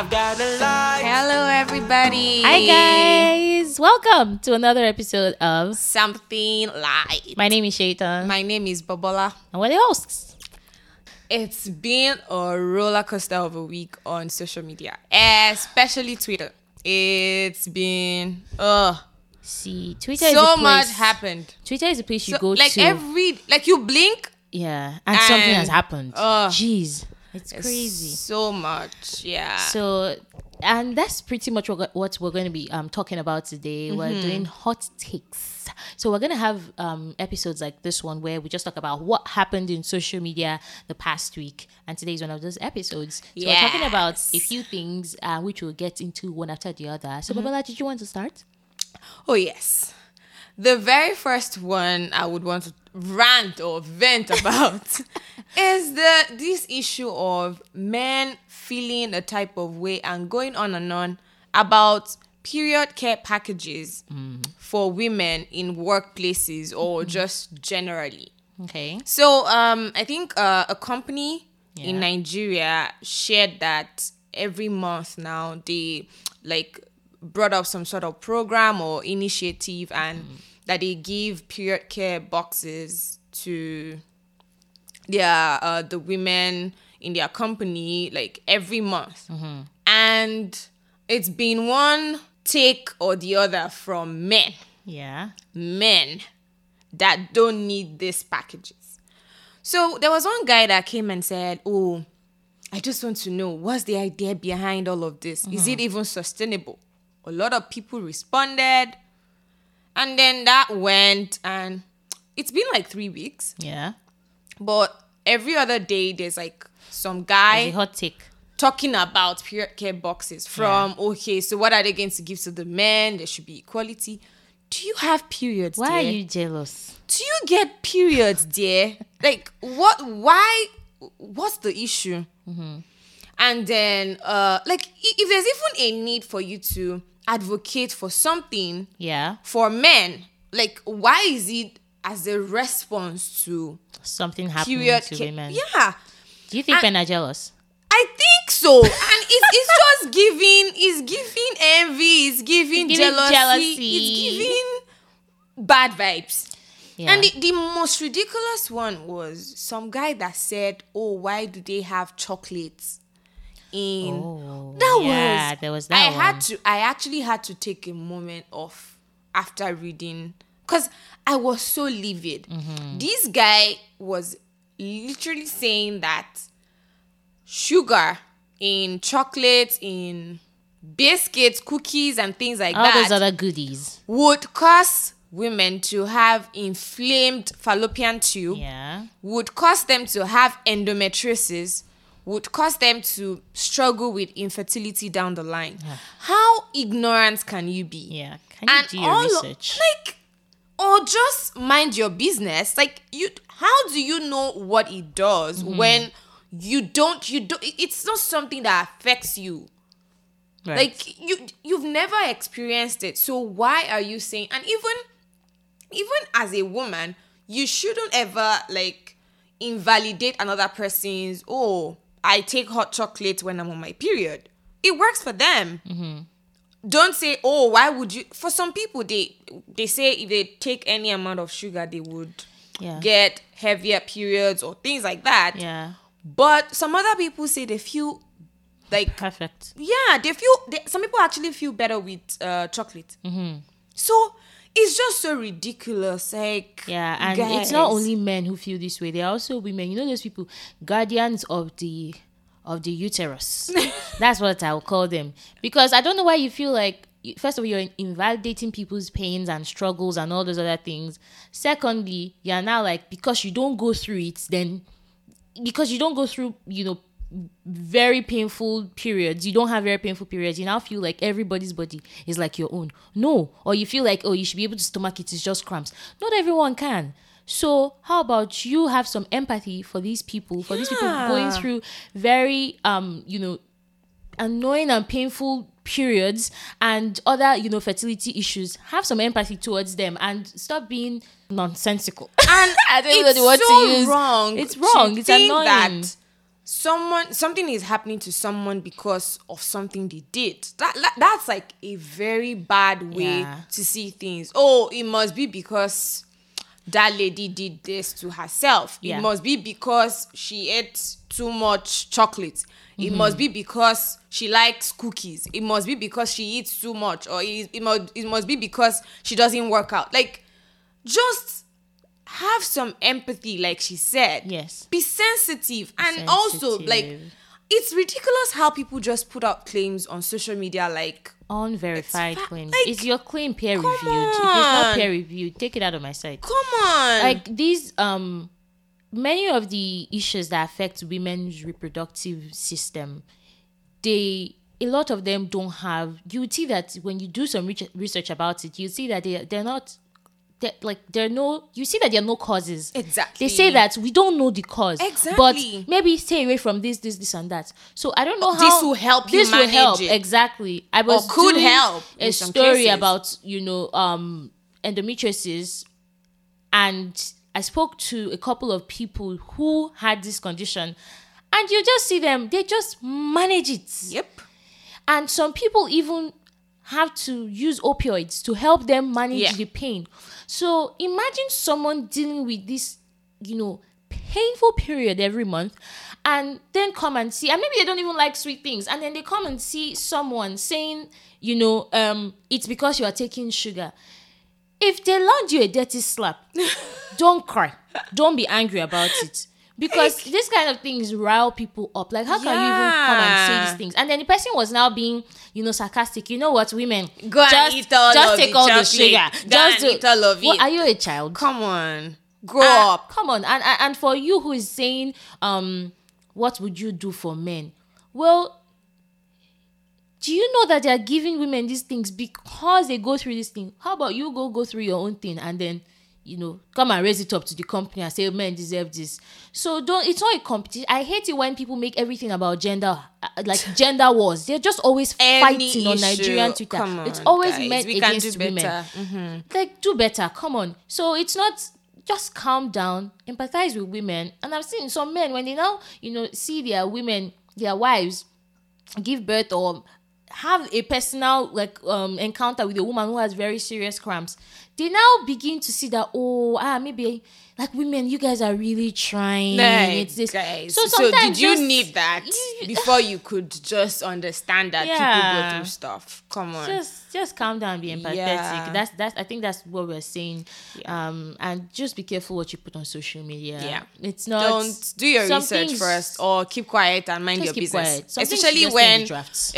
I've got a life. Hello, everybody. Hi guys, welcome to another episode of Something light. My name is Shaitan, My name is Bobola. and we're the hosts. It's been a roller coaster of a week on social media, especially Twitter. It's been uh See, Twitter is so much happened. Twitter is a place you So, go like to, every like you blink, yeah, and, something has happened. Ugh. Jeez, it's it's crazy. So much, yeah. So, and that's pretty much what, what we're going to be um, talking about today. We're Mm-hmm. doing hot takes. So, we're going to have um, episodes like this one where we just talk about what happened in social media the past week. And today is one of those episodes. So, we're talking about a few things uh, which we'll get into one after the other. Mm-hmm. So, Babala, did you want to start? Oh yes. The very first one I would want to rant or vent about is the this issue of men feeling a type of way and going on and on about period care packages for women in workplaces or just generally. Okay. So um, I think uh, a company in Nigeria shared that every month now they like brought up some sort of program or initiative and that they give period care boxes to their uh, the women in their company like every month and it's been one take or the other from men Yeah. men that don't need these packages. So there was one guy that came and said, Oh, I just want to know what's the idea behind all of this? Is it even sustainable? A lot of people responded. And then that went, and it's been like three weeks. Yeah. But every other day, there's like some guy hot take. talking about period care boxes from okay, so what are they going to give to the men? There should be equality. Do you have periods? Why are you jealous? Do you get periods, dear? Like what? Why? What's the issue? And then, uh, like if there's even a need for you to advocate for something Yeah. for men, like why is it as a response to Something happening period to care? women. Yeah. Do you think And- men are jealous? I think so, and it's, it's just giving, it's giving envy, it's giving, Giving jealousy, jealousy. it's giving bad vibes. Yeah. And the, the most ridiculous one was some guy that said, "Oh, why do they have chocolates in?" Oh, that yeah, was there was I that had to. I actually had to take a moment off after reading because I was so livid. Mm-hmm. This guy was literally saying that sugar in chocolates in biscuits, cookies, and things like all that All those other goodies. would cause women to have inflamed fallopian tube, Yeah. would cause them to have endometriosis, would cause them to struggle with infertility down the line. How ignorant can you be? Yeah. Can you do your research? like, or just mind your business. Like you, how do you know what it does Mm-hmm. when you don't? You don't. It's not something that affects you Right. like you you've never experienced it so why are you saying and even even as a woman you shouldn't ever like invalidate another person's oh i take hot chocolate when i'm on my period it works for them don't say oh why would you for some people they they say if they take any amount of sugar they would yeah. get heavier periods or things like that yeah. but some other people say they feel like Perfect. yeah they feel they, some people actually feel better with uh chocolate Mm-hmm. so it's just so ridiculous like Yeah, and it's not only men who feel this way. There are also women. You know those people, guardians of the of the uterus. That's what I will call them. Because I don't know why you feel like first of all you're invalidating people's pains and struggles and all those other things. Secondly, you're now like because you don't go through it, then because you don't go through, you know, very painful periods, you don't have very painful periods, you now feel like everybody's body is like your own. No. Or you feel like, oh, you should be able to stomach it, it's just cramps. Not everyone can. So how about you have some empathy for these people, for these people going through very um, you know, annoying and painful periods and other, you know, fertility issues. Have some empathy towards them and stop being nonsensical. and I don't know it's the word to so use. wrong It's wrong. It's annoying. that someone something is happening to someone because of something they did. That, that that's like a very bad way Yeah. to see things. Oh, it must be because that lady did this to herself. Yeah. It must be because she ate too much chocolate. It mm-hmm. must be because she likes cookies. It must be because she eats too much, or it, it must it must be because she doesn't work out. Like, just have some empathy, like she said. Yes. Be sensitive, and also like it's ridiculous how people just put out claims on social media like Unverified fa- claims. like, is your claim peer reviewed? If it's not peer reviewed, take it out of my site. come on like these um many of the issues that affect women's reproductive system they a lot of them don't have you would see that when you do some research about it you see that they they're not they're, like there are no you see that there are no causes Exactly. they say that we don't know the cause Exactly. but maybe stay away from this this this and that so i don't know how This will help you this will help it. exactly i was could doing help a story cases. about you know um endometriosis and I spoke to a couple of people who had this condition, and you just see them, they just manage it. yep And some people even have to use opioids to help them manage Yeah. the pain. So imagine someone dealing with this, you know, painful period every month and then come and see and maybe they don't even like sweet things and then they come and see someone saying you know um it's because you are taking sugar if they land you a dirty slap don't cry don't be angry about it because this kind of things rile people up. Like how can you even come and say these things? And then the person was now being you know sarcastic. You know what women? Go and just, eat all just take the all the sugar. Just and eat all of What, it. are you a child? Come on. Grow Ah, up. Come on, and, and and for you who is saying, um, what would you do for men? Well, do you know that they are giving women these things because they go through this thing? How about you go go through your own thing and then you know come and raise it up to the company and say "Oh, men deserve this. So don't. It's not a competition. I hate it when people make everything about gender, uh, like gender wars. They're just always Any fighting on Nigerian Twitter. come it's on, always guys, men we can against do women better. Mm-hmm. like do better come on so it's not just calm down empathize with women and i've seen some men when they now you know see their women their wives give birth or have a personal like um encounter with a woman who has very serious cramps they now begin to see that oh ah maybe like women you guys are really trying this guys. so So, did you just- need that you- before you could just understand that people go through stuff? Come on. just just calm down be empathetic Yeah. that's that's i think that's what we're saying um and just be careful what you put on social media Yeah. it's not Don't do your research first or keep quiet and mind your business. Especially just stay in when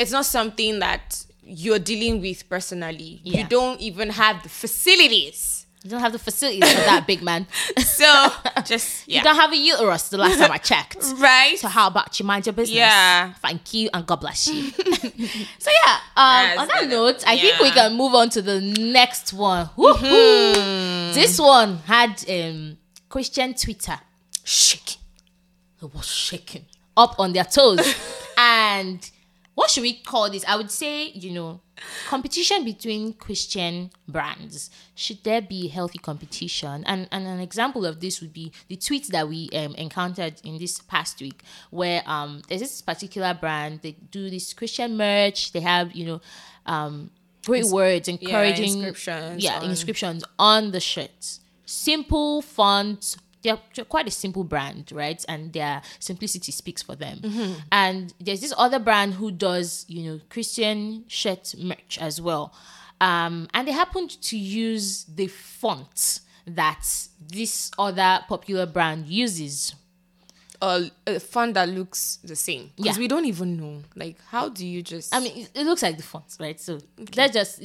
it's not something that you're dealing with personally. Yeah. You don't even have the facilities. you don't have the facilities for that big man So just you don't have a uterus the last time i checked right? so how about you mind your business Yeah. thank you and god bless you so yeah um on that note i think we can move on to the next one Woohoo! this one had um christian twitter Shaking. it was shaking up on their toes. and what should we call this? I would say, you know, competition between Christian brands. Should there be healthy competition? And and an example of this would be the tweets that we um, encountered in this past week, where um there's this particular brand they do this Christian merch. They have you know um great words encouraging yeah, inscriptions yeah on- inscriptions on the shirts. Simple font. They're quite a simple brand, right? And their simplicity speaks for them. Mm-hmm. And there's this other brand who does, you know, Christian shirt merch as well. Um, and they happened to use the font that this other popular brand uses. A, a font that looks the same. Because Yeah. we don't even know. Like, how do you just. I mean, it, it looks like the font, right? So let's just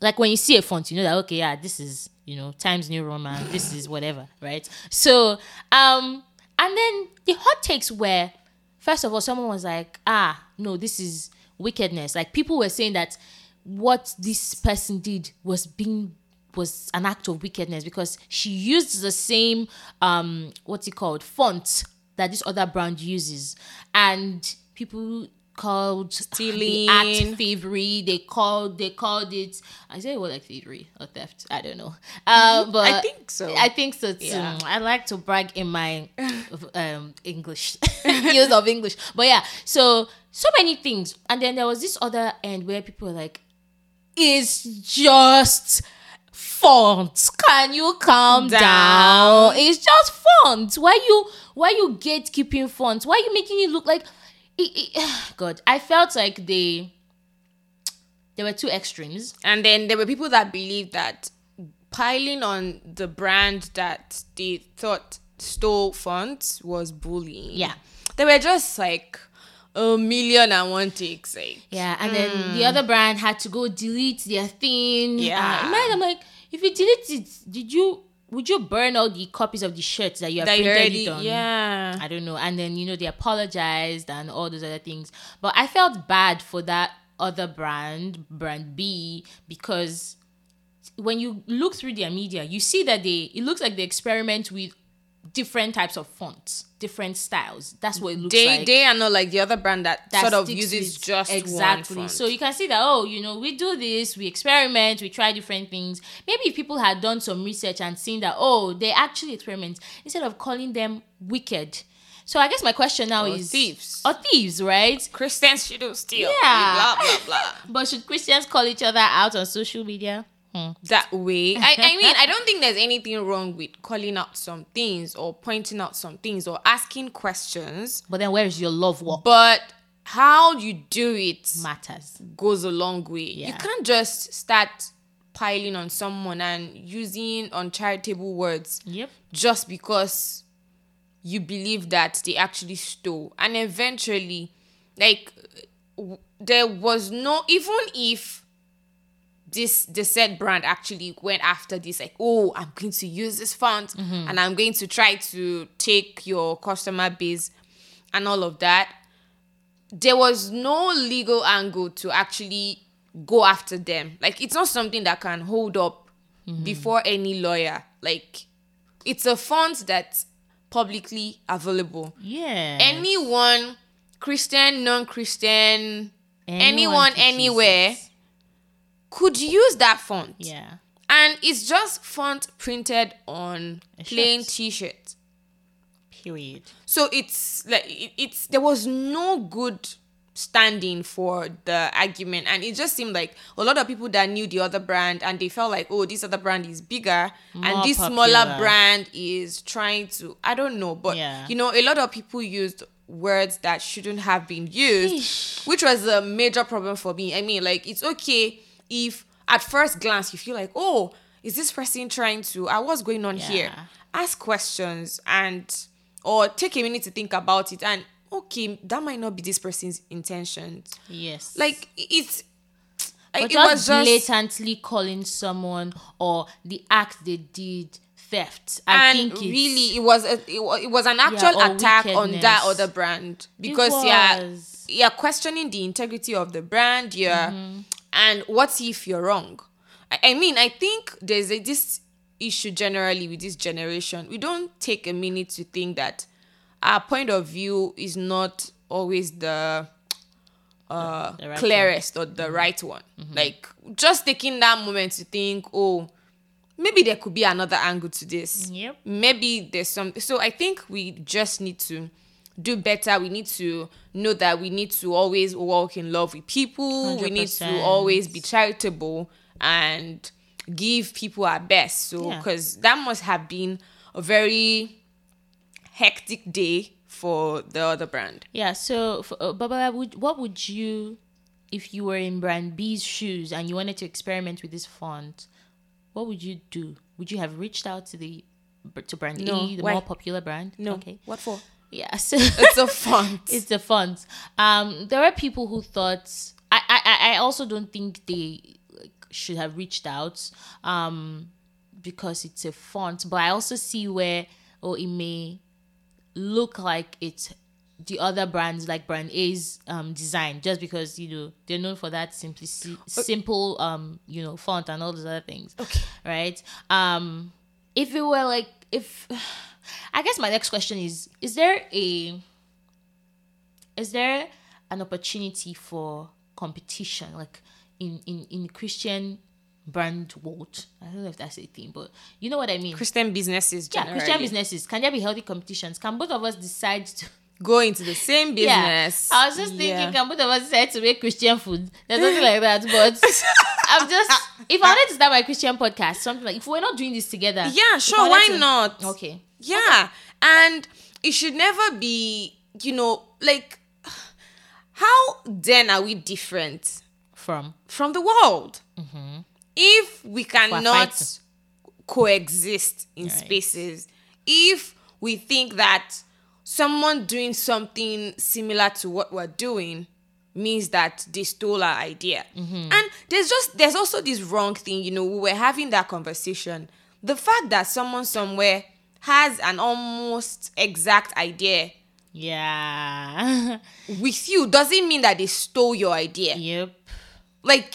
like when you see a font, you know that okay, yeah, this is you know Times New Roman, this is whatever, right? So, um, and then the hot takes were, first of all, someone was like, ah, no, this is wickedness. Like people were saying that what this person did was being was an act of wickedness because she used the same um what's it called font that this other brand uses and people called Stealing. the act thievery. They called they called it. I say what like thievery or theft. I don't know. Uh, but I think so. I think so too. Yeah. I like to brag in my um English use of English. But yeah, so so many things. And then there was this other end where people were like, "It's just." Font. Can you calm down? Down. It's just font. Why you why you gatekeeping font? Why are you making it look like it, it, God, I felt like they there were two extremes. And then there were people that believed that piling on the brand that they thought stole fonts was bullying. Yeah. They were just like a million and one takes. Like, Yeah, and then the other brand had to go delete their thing. Yeah. Uh, in mind, I'm like, if you delete it, did you would you burn all the copies of the shirts that you have that printed already, it on? yeah. I don't know. And then you know they apologized and all those other things. But I felt bad for that other brand, brand B, because when you look through their media, you see that they it looks like they experiment with different types of fonts, different styles. That's what it looks They like. they are not like the other brand that, that sort of uses just exactly. one font. So you can see that oh, you know, we do this, we experiment, we try different things. Maybe if people had done some research and seen that oh, they actually experiment instead of calling them wicked. So I guess my question now Or is thieves. or thieves, right? Christians shouldn't steal. Yeah. Blah blah blah. But should Christians call each other out on social media? That way. I, I mean, I don't think there's anything wrong with calling out some things or pointing out some things or asking questions, But then where is your love walk? but how you do it Matters. goes a long way. You can't just start piling on someone and using uncharitable words Yep. just because you believe that they actually stole. And eventually, like, there was no, even if this the said brand actually went after this like oh i'm going to use this font and i'm going to try to take your customer base and all of that. There was no legal angle to actually go after them. Like it's not something that can hold up before any lawyer. Like it's a font that's publicly available. Yeah. anyone christian non-christian anyone, use anywhere it. Could use that font Yeah. and it's just font printed on A plain shirt. t-shirt Period. so it's like it, it's there was no good standing for the argument and it just seemed like a lot of people that knew the other brand and they felt like oh this other brand is bigger and More this smaller brand is trying to i don't know but Yeah. you know a lot of people used words that shouldn't have been used which was a major problem for me i mean like it's okay if at first glance you feel like oh is this person trying to uh, what's going on here ask questions and or take a minute to think about it and okay that might not be this person's intentions Yes. like it's like, But it was just blatantly calling someone or the act they did theft. I and think it's, really it was a, it, it was an actual or attack on that other brand because yeah was. you're questioning the integrity of the brand yeah Mm-hmm. And what if you're wrong? I, I mean i think there's a, this issue generally with this generation. We don't take a minute to think that our point of view is not always the uh The right Mm-hmm. clearest or the right one. Like just taking that moment to think oh maybe there could be another angle to this. Yep. maybe there's some so i think we just need to do better we need to know that we need to always walk in love with people we need to always be charitable and give people our best so Yeah. because that must have been a very hectic day for the other brand Yeah. So, for, uh, Baba, would what would you, if you were in Brand B's shoes and you wanted to experiment with this font, what would you do? Would you have reached out to the to Brand No. E, the Why? more popular brand? no Okay. what for Yeah. So it's a font it's the font. Um, there are people who thought I, I, I- also don't think they like, should have reached out um, because it's a font. But I also see where or it may look like it's the other brands like brand A's um design just because you know they're known for that simplicity simple um you know font and all those other things Okay. right um if it were like if i guess my next question is is there a is there an opportunity for competition, like in in in Christian brand world. I don't know if that's a thing, but you know what I mean. Christian businesses, yeah. Christian businesses. Can there be healthy competitions? Can both of us decide to? go into the same business. Yeah, I was just thinking, Yeah. can both of us decide to make Christian food? There's nothing like that, but I'm just if I wanted to start my Christian podcast, something like if we're not doing this together, Yeah, sure, why to- not? Okay, Yeah, and it should never be, you know, like how then are we different from from the world? Mm-hmm. If we cannot coexist in Right. spaces, if we think that someone doing something similar to what we're doing means that they stole our idea. Mm-hmm. And there's just there's also this wrong thing, you know, we were having that conversation. The fact that someone somewhere has an almost exact idea yeah, with you doesn't mean that they stole your idea. yep, like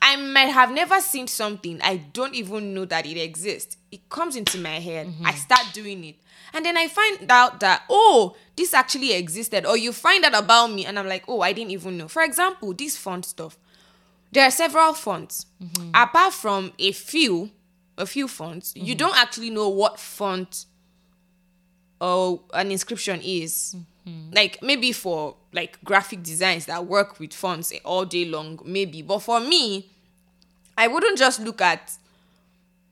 i might have never seen something. I don't even know that it exists. It comes into my head. I mm-hmm. start doing it. And then I find out that, oh, this actually existed. Or you find out about me and I'm like, oh, I didn't even know. For example, this font stuff. There are several fonts. Mm-hmm. Apart from a few, a few fonts, you mm-hmm. don't actually know what font or an inscription is. Mm-hmm. Like maybe for like graphic designs that work with fonts all day long, maybe. But for me, I wouldn't just look at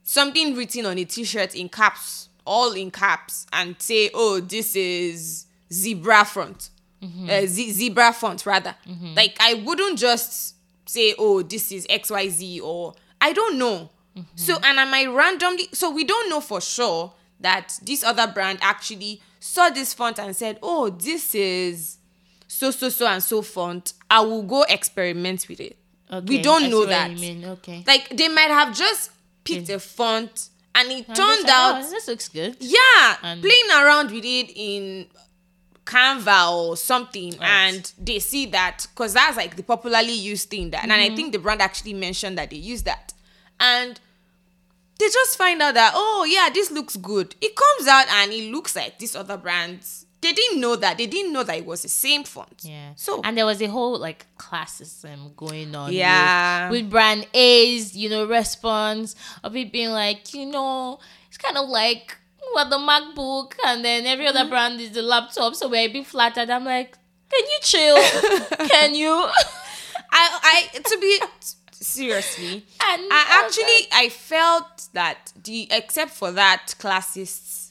something written on a t-shirt in caps, all in caps, and say, "Oh, this is zebra font, mm-hmm. uh, ze- zebra font rather." Like I wouldn't just say, "Oh, this is X Y Z," or I don't know. So and I might randomly. So we don't know for sure that this other brand actually saw this font and said, "Oh, this is." So so so and so font. I will go experiment with it. we don't know that. Okay? Like they might have just picked a font and it And turned like, out oh, this looks good. yeah, And- playing around with it in Canva or something, and they see that because that's like the popularly used thing that, and Mm-hmm. I think the brand actually mentioned that they use that, and they just find out that oh yeah, this looks good. It comes out and it looks like these other brands. They didn't know that. They didn't know that it was the same font. Yeah. So and there was a whole like classism going on. Yeah. With, brand A's, you know, response of it being like, you know, it's kind of like what the MacBook, and then every Mm-hmm. other brand is the laptop. So we're a bit flattered. I'm like, can you chill? can you? I, I to be seriously, And I actually I felt that the except for that classist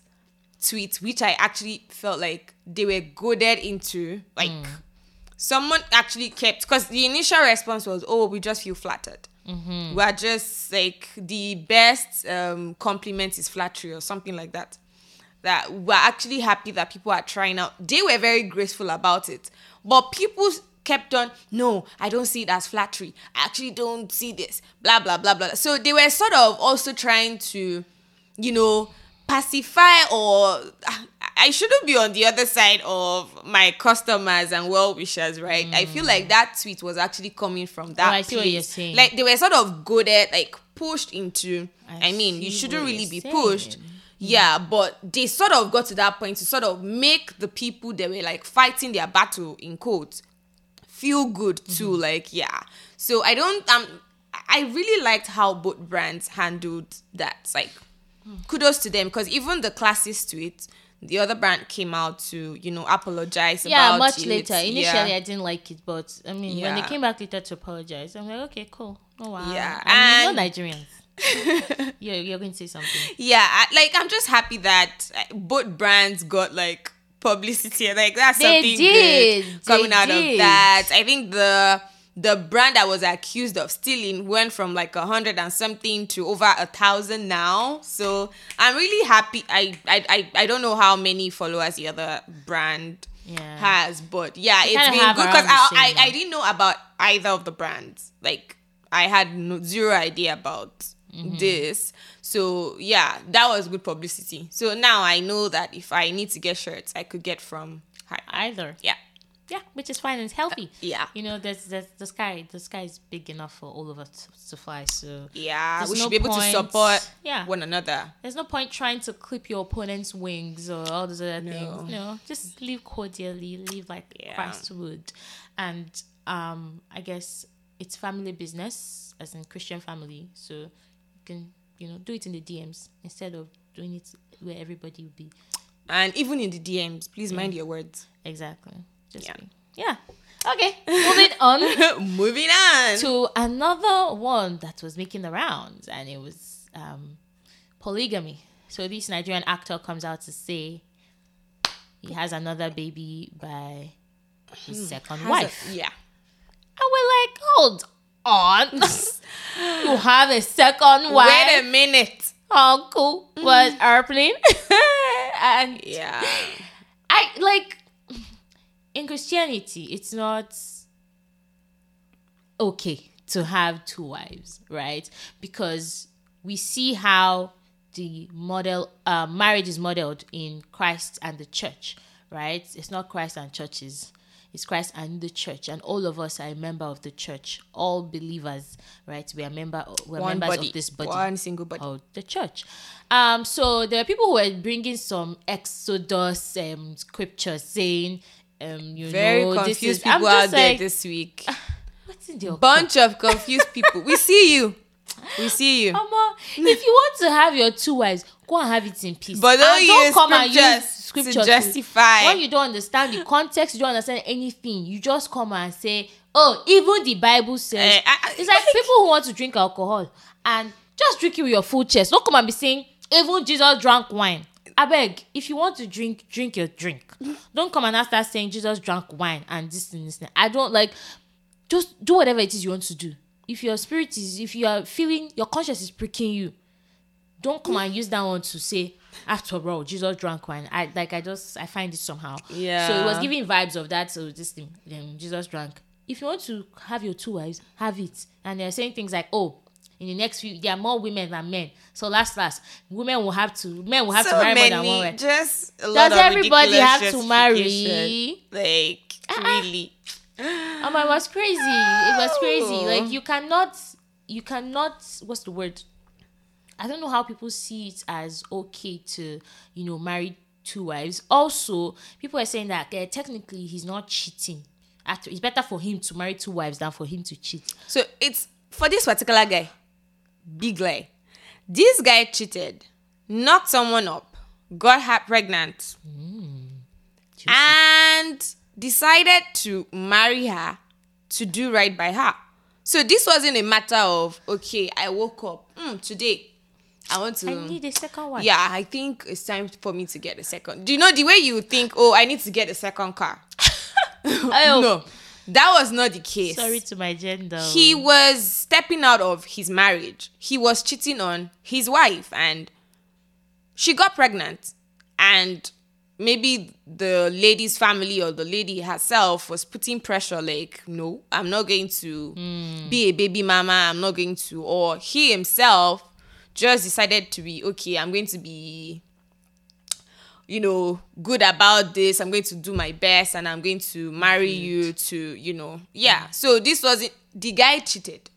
tweet, which I actually felt like they were goaded into, like someone actually kept because the initial response was, "Oh, we just feel flattered." We're just like the best um, compliment is flattery or something like that. That we're actually happy that people are trying out. They were very graceful about it, but people kept on. No, I don't see it as flattery. I actually don't see this. Blah blah blah blah. So they were sort of also trying to, you know, pacify or I shouldn't be on the other side of my customers and well wishers, right? I feel like that tweet was actually coming from that. Oh, I see what you're saying. Like they were sort of goaded, like pushed into. I I, mean, you shouldn't really be saying. pushed. Yeah, but they sort of got to that point to sort of make the people that were like fighting their battle in quotes feel good too. Mm-hmm. Like, yeah. So I don't um I really liked how both brands handled that. Like Mm. kudos to them because even the classist tweet, the other brand came out to, you know, apologize yeah, much it. later. Initially, Yeah. I didn't like it, but I mean, when they came back later to apologize, I'm like, okay, cool. Oh wow. Yeah, and, and- you know Nigerians. you're, you're going to say something. yeah, I, like I'm just happy that uh, both brands got like publicity. Like that's They something did. good coming They out did. of that. I think the the brand that was accused of stealing went from like a hundred and something to over a thousand now. So I'm really happy. I I I, I don't know how many followers the other brand Yeah. has, but yeah, it's kinda been good because I, I I didn't know about either of the brands. Like I had no, zero idea about Mm-hmm. this. So yeah, that was good publicity. So now I know that if I need to get shirts, I could get from her. Either. Yeah. yeah, which is fine and it's healthy. yeah. You know, there's, there's the sky. The sky is big enough for all of us to, to fly. So Yeah, we no should be able to support Yeah. one another. there's no point trying to clip your opponent's wings or all those other No. things. No, just live cordially, live like Yeah. Christ would. And um, I guess it's family business, as in Christian family. So you can, you know, do it in the DMs instead of doing it where everybody would be. And even in the DMs, please mind your words. Exactly. Just Yeah. be- yeah. Okay. Moving on. Moving on. to another one that was making the rounds, and it was um, polygamy. So this Nigerian actor comes out to say he has another baby by his second Has a- wife, yeah. and we're like, hold on, you have a second wife? Wait a minute. Uncle cool. Was airplane, and Yeah. I like in Christianity, it's not okay to have two wives, right? Because we see how the model uh, marriage is modeled in Christ and the church, right? It's not Christ and churches. It's Christ and the church, and all of us are a member of the church. All believers, right? We are member. We're One members body. of this body One single body. of the church. Um, so there are people who are bringing some Exodus um, scriptures saying, um, you Very know, confused is, people out just there this week. what's in the Bunch of confused people. We see you. We see you. Mama, if you want to have your two wives, go and have it in peace. But don't And use come and use to scripture justify. when you don't understand the context, you don't understand anything. You just come and say, "Oh, even the Bible says." Eh, I- I- it's like people who want to drink alcohol and just drink it with your full chest. Don't come and be saying, "Even Jesus drank wine." I beg, if you want to drink, drink your drink. Don't come and start saying Jesus drank wine and this and this. And I don't like. Just do whatever it is you want to do. If your spirit is, if you are feeling your conscience is pricking you, don't come and use that one to say after all jesus drank wine. I like i just i find it somehow. Yeah. so it was giving vibes of that so this thing um, jesus drank. If you want to have your two wives have it. And they're saying things like oh in the next few there are more women than men. So last last women will have to men will have to marry many, more than one wife. just a lot does everybody have to marry. Like really, oh my was crazy. It was crazy. Oh. like you cannot you cannot what's the word i don't know how people see it as okay to you know marry two wives also people are saying that uh, technically he's not cheating it's better for him to marry two wives than for him to cheat so it's for this particular guy, big lie. This guy cheated, knocked someone up, got her pregnant, and decided to marry her to do right by her. So this wasn't a matter of okay, I woke up mm, today. I want to. i need a second one. Yeah, I think it's time for me to get a second. Do you know the way you think? Oh, I need to get a second car. Oh, No, that was not the case. sorry to my gender He was stepping out of his marriage. He was cheating on his wife, and she got pregnant. And maybe the lady's family or the lady herself was putting pressure, like, no, I'm not going to hmm. be a baby mama. I'm not going to. Or he himself just decided to be okay. I'm going to be you know, good about this. I'm going to do my best and I'm going to marry you to, you know, yeah. So this was it. The guy cheated.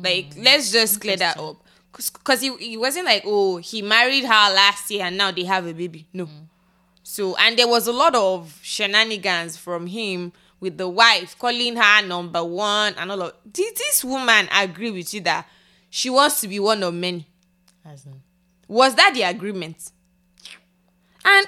Like, mm. let's just clear that up. Because he, he wasn't like, oh, he married her last year and now they have a baby. No. Mm. So, and there was a lot of shenanigans from him with the wife calling her number one and all of did this woman agree with you that she wants to be one of many? Was that the agreement? And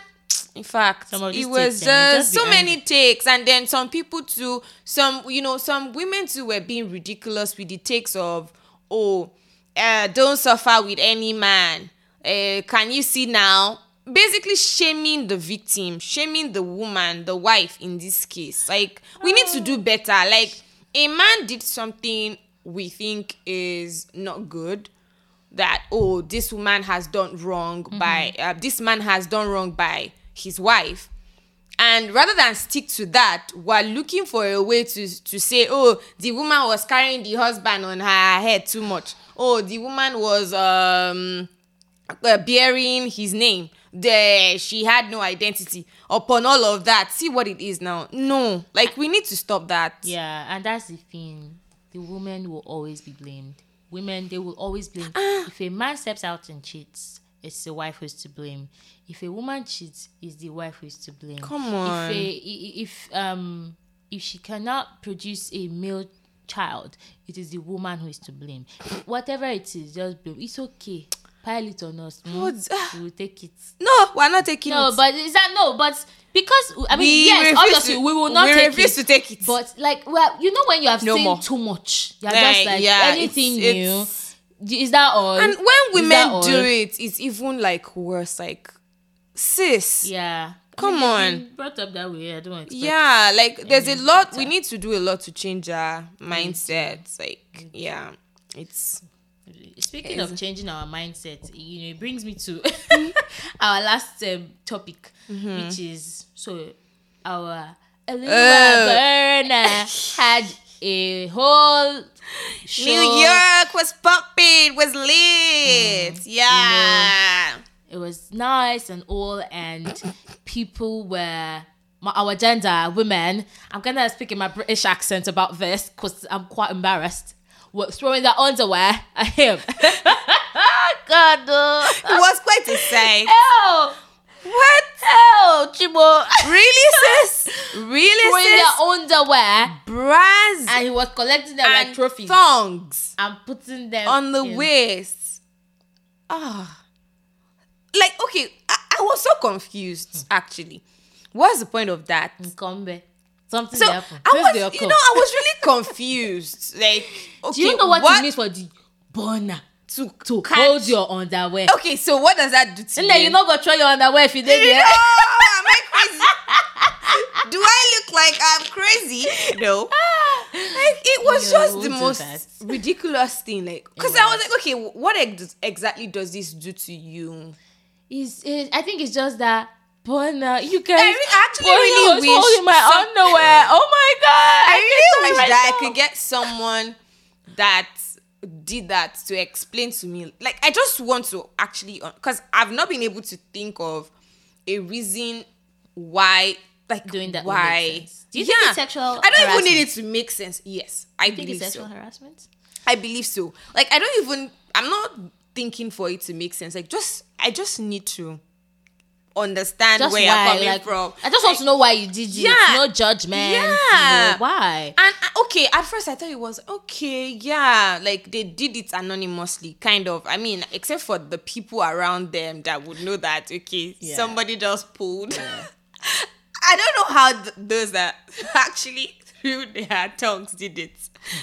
in fact, it was just so many takes, and then some people too, some you know, some women too were being ridiculous with the takes of, oh, uh, don't suffer with any man. Uh, can you see now? Basically, shaming the victim, shaming the woman, the wife in this case. Like, we need to do better. Like, a man did something we think is not good that oh this woman has done wrong by uh, this man has done wrong by his wife and rather than stick to that we're looking for a way to to say oh the woman was carrying the husband on her head too much oh the woman was um uh, bearing his name the she had no identity upon all of that. See what it is now. No, like we need to stop that. Yeah, and that's the thing. The woman will always be blamed. Women, they will always blame. Ah. if a man steps out and cheats, it's the wife who's to blame. If a woman cheats, it's the wife who's to blame. Come on. If a, if um if she cannot produce a male child, it is the woman who is to blame. Whatever it is, just blame. It's okay. Pile it on us. mm, What? Ah. We will take it. No, we're not taking No, it. but is that no? But because I mean, We yes, obviously to- we will not we take refuse it. to take it. But like, well, you know when you have No seen more. too much, you're Like, just like yeah, anything it's- new. it's- Is that all? and when women do it, it's even like worse. Like, sis. yeah. Come I on. mean, it's Brought up that way, I don't expect. Yeah, like there's a lot we better. need to do a lot to change our mindsets. Like, yeah, it's Speaking Yes. of changing our mindset, you know, it brings me to our last um, topic, Mm-hmm. which is so our Oluwa Oh. Burna had a whole show. New York was popping, was lit. yeah. it was nice and all and people were my, our gender women i'm gonna speak in my british accent about this because i'm quite embarrassed were throwing their underwear at him god no It was quite a sight. Ew, what? ew, Chibo. Really, sis? Really, throwing sis? their underwear Bras and he was collecting them like and trophies thongs and putting them on the in. waist. Ah. Like, okay, I, I was so confused, actually. What's the point of that? Nkombe. Something So happened I was, you know, I was really confused. Like, okay, do you know what, what? it means for the Burna to to catch- hold your underwear Okay, so what does that do to and you? then you're not gonna throw your underwear if you did No, am I crazy? Do I look like I'm crazy? No. Like it was No, just the most that. ridiculous thing. Like, because I was like, okay, what ex- exactly does this do to you? Is it? I think it's just that. Burna, you guys. I re- actually really was wish holding my some- underwear. Oh my god! I can really wish that I could get someone that did that to explain to me. Like, I just want to actually, because I've not been able to think of a reason why. Like Doing that why? Do you think it's sexual I don't even need it to make sense. Yes, I You think believe it's so. sexual harassment? I believe so. Like I don't even I'm not thinking for it to make sense. Like just I just need to understand Just where why? you're coming like, from. I just want to know why you did it. Yeah. No judgment. you know, Yeah. why? And uh, okay, at first I thought it was okay, yeah, like they did it anonymously, kind of. I mean, except for the people around them that would know that okay, Yeah. somebody just pulled. I don't know how th- those that actually threw their tongues did it.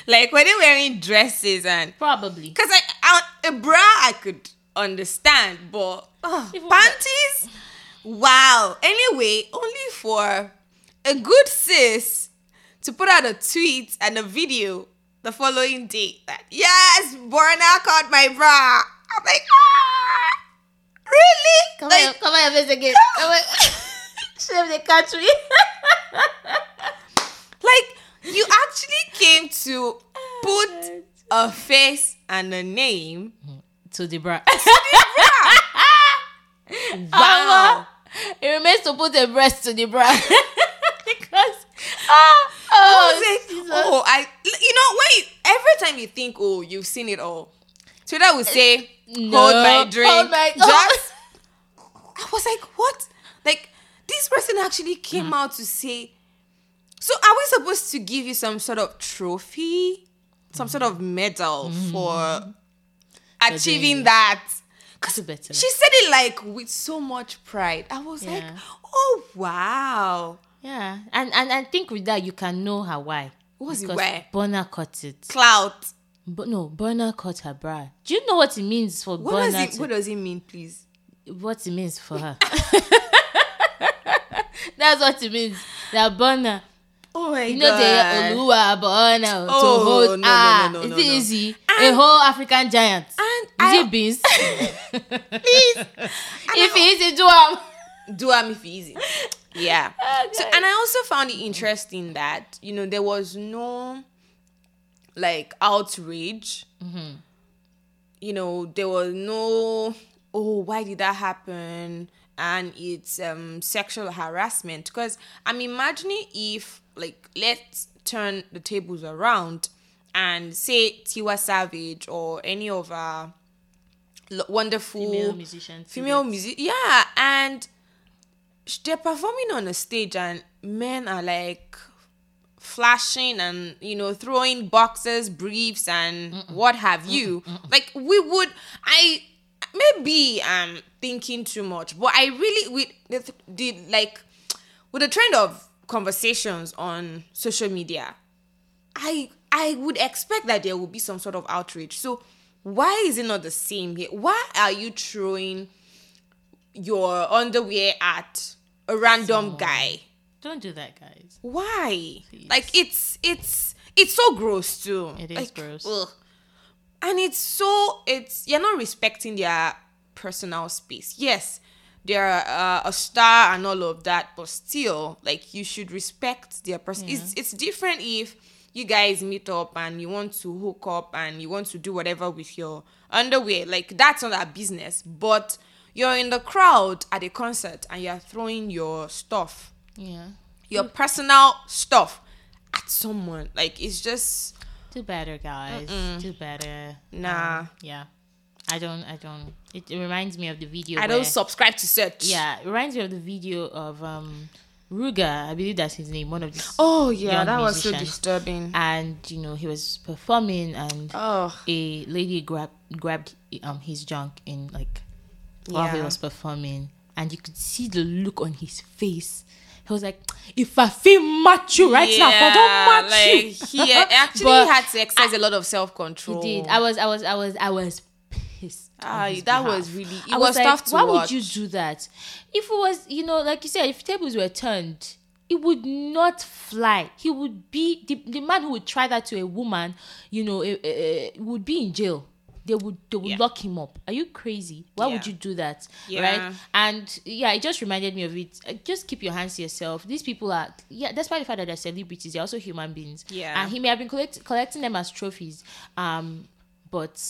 Like were they wearing dresses and Probably. Cause I, I a bra I could understand, but oh, panties, wow. Anyway, only for a good sis to put out a tweet and a video the following day that yes, Burna caught my bra. I'm like, ah, really? Come like, on, come on, face again. Come on. Shame the country. like you actually came to put a face and a name. to the bra. Wow. It remains to put a breast to the bra. because ah, oh, I was like, Jesus. oh, I, you know, when you, every time you think, oh, you've seen it all, Twitter will say, No. hold my drink. Hold my- Just, I was like, what? Like, this person actually came Mm. out to say, so are we supposed to give you some sort of trophy, some sort of medal for achieving Mm. that? Because Do better. she said it like with so much pride. I was like, oh, wow. yeah, and and I think with that you can know her why. What was it why? Burna cut it. Clout. But no, Burna cut her bra. Do you know what it means for What Burna? does it to- what does it mean, please? what it means for her. That's what it means. That Burna. Oh my God. You know the Oluwa Burna Oh, to hold no, no, ah, no, no, is no, no. easy? A whole African giant. And Is I, it beans? please if it is, do am. do am if easy. Yeah. So and I also found it interesting that you know there was no like outrage. You know there was no oh why did that happen and it's um sexual harassment because i'm imagining if like let's turn the tables around and say tiwa savage or any of our wonderful Female musicians. female music yeah and they're performing on a stage and men are like flashing and you know throwing boxes briefs and what have you. Like we would i maybe i'm thinking too much but i really with the, the like with the trend of conversations on social media I I would expect that there will be some sort of outrage. So why is it not the same here? Why are you throwing your underwear at a random guy? Don't do that, guys. Why? Like it's it's it's so gross too. It is Like, gross. ugh. And it's so it's you're not respecting their personal space. Yes, they're uh, a star and all of that, but still, like you should respect their person. It's it's different if you guys meet up and you want to hook up and you want to do whatever with your underwear. Like that's not our business. But you're in the crowd at a concert and you're throwing your stuff Yeah. your personal stuff at someone. Like it's just Do better, guys. Do better. Nah. Um, yeah. I don't. I don't. It, it reminds me of the video. I don't subscribe to search. Yeah, it reminds me of the video of um Ruger. I believe that's his name. One of these. Oh yeah, that was so disturbing. And you know he was performing, and Oh a lady grabbed grabbed um his junk in like while he was performing, and you could see the look on his face. He was like, "If I feel match you right now, I don't match like you." he actually had to exercise a lot of self control. He did. I was, I was, I was, I was Ah, that behalf. was really- it I was like, tough to Why watch. would you do that? If it was, you know, like you said, if tables were turned, it would not fly. He would be the, the man who would try that to a woman. You know, eh, eh, eh, would be in jail. They would they would Yeah. lock him up. Are you crazy? Why would you do that? Yeah. Right? And yeah, it just reminded me of it. Uh, Just keep your hands to yourself. These people are yeah. Despite the fact that they're celebrities, they're also human beings. Yeah. And he may have been collect, collecting them as trophies. Um, but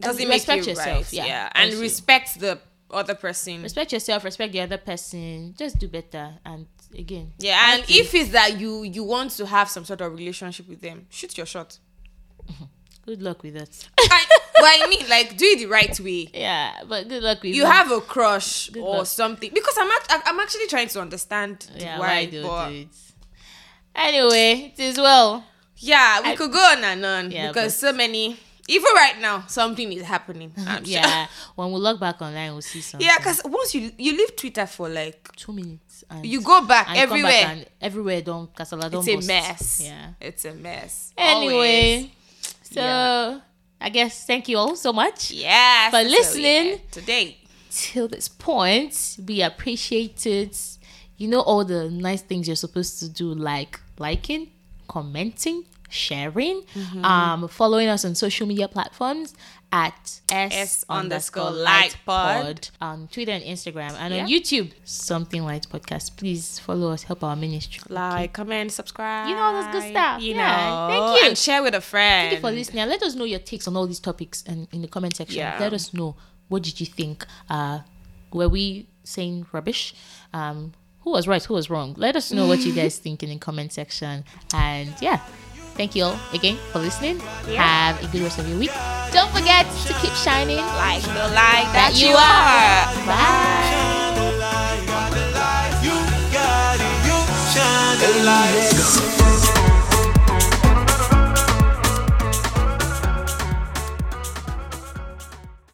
Does it respect make you yourself? right? Yeah, Yeah, and also. respect the other person. respect yourself. Respect the other person. Just do better. And again, Yeah, and if it's that you you want to have some sort of relationship with them, shoot your shot. good luck with that. I, but I mean, like, do it the right way. yeah, but good luck with you that. have a crush or luck. something because I'm act- I'm actually trying to understand yeah. why. Why do but do it? Anyway, it is well. yeah, we I- could go on and on Yeah, because so many. Even right now, something is happening. I'm sure. Yeah, when we log back online, we'll see something. yeah. Because once you you leave Twitter for like two minutes and you go back and you come everywhere, back and everywhere don't casala don't it's a mess. Yeah. it's a mess. Anyway, Always. so Yeah. I guess thank you all so much. yeah For so, listening. yeah, today. till this point we appreciate it you know all the nice things you're supposed to do like liking commenting sharing Mm-hmm. um following us on social media platforms at s, S underscore light pod on twitter and instagram and on youtube something light podcast please follow us help our ministry Like, comment, subscribe. You know all those good stuff. You Yeah. know, Thank you. and share with a friend. Thank you for listening. Let us know your takes on all these topics and in the comment section. Yeah. Let us know what did you think. Uh, were we saying rubbish? Um, who was right? Who was wrong? Let us know what you guys think in the comment section. And yeah, thank you all again for listening. Have a good rest of your week. Don't forget to keep shining. like the light that, you you are. are. Bye.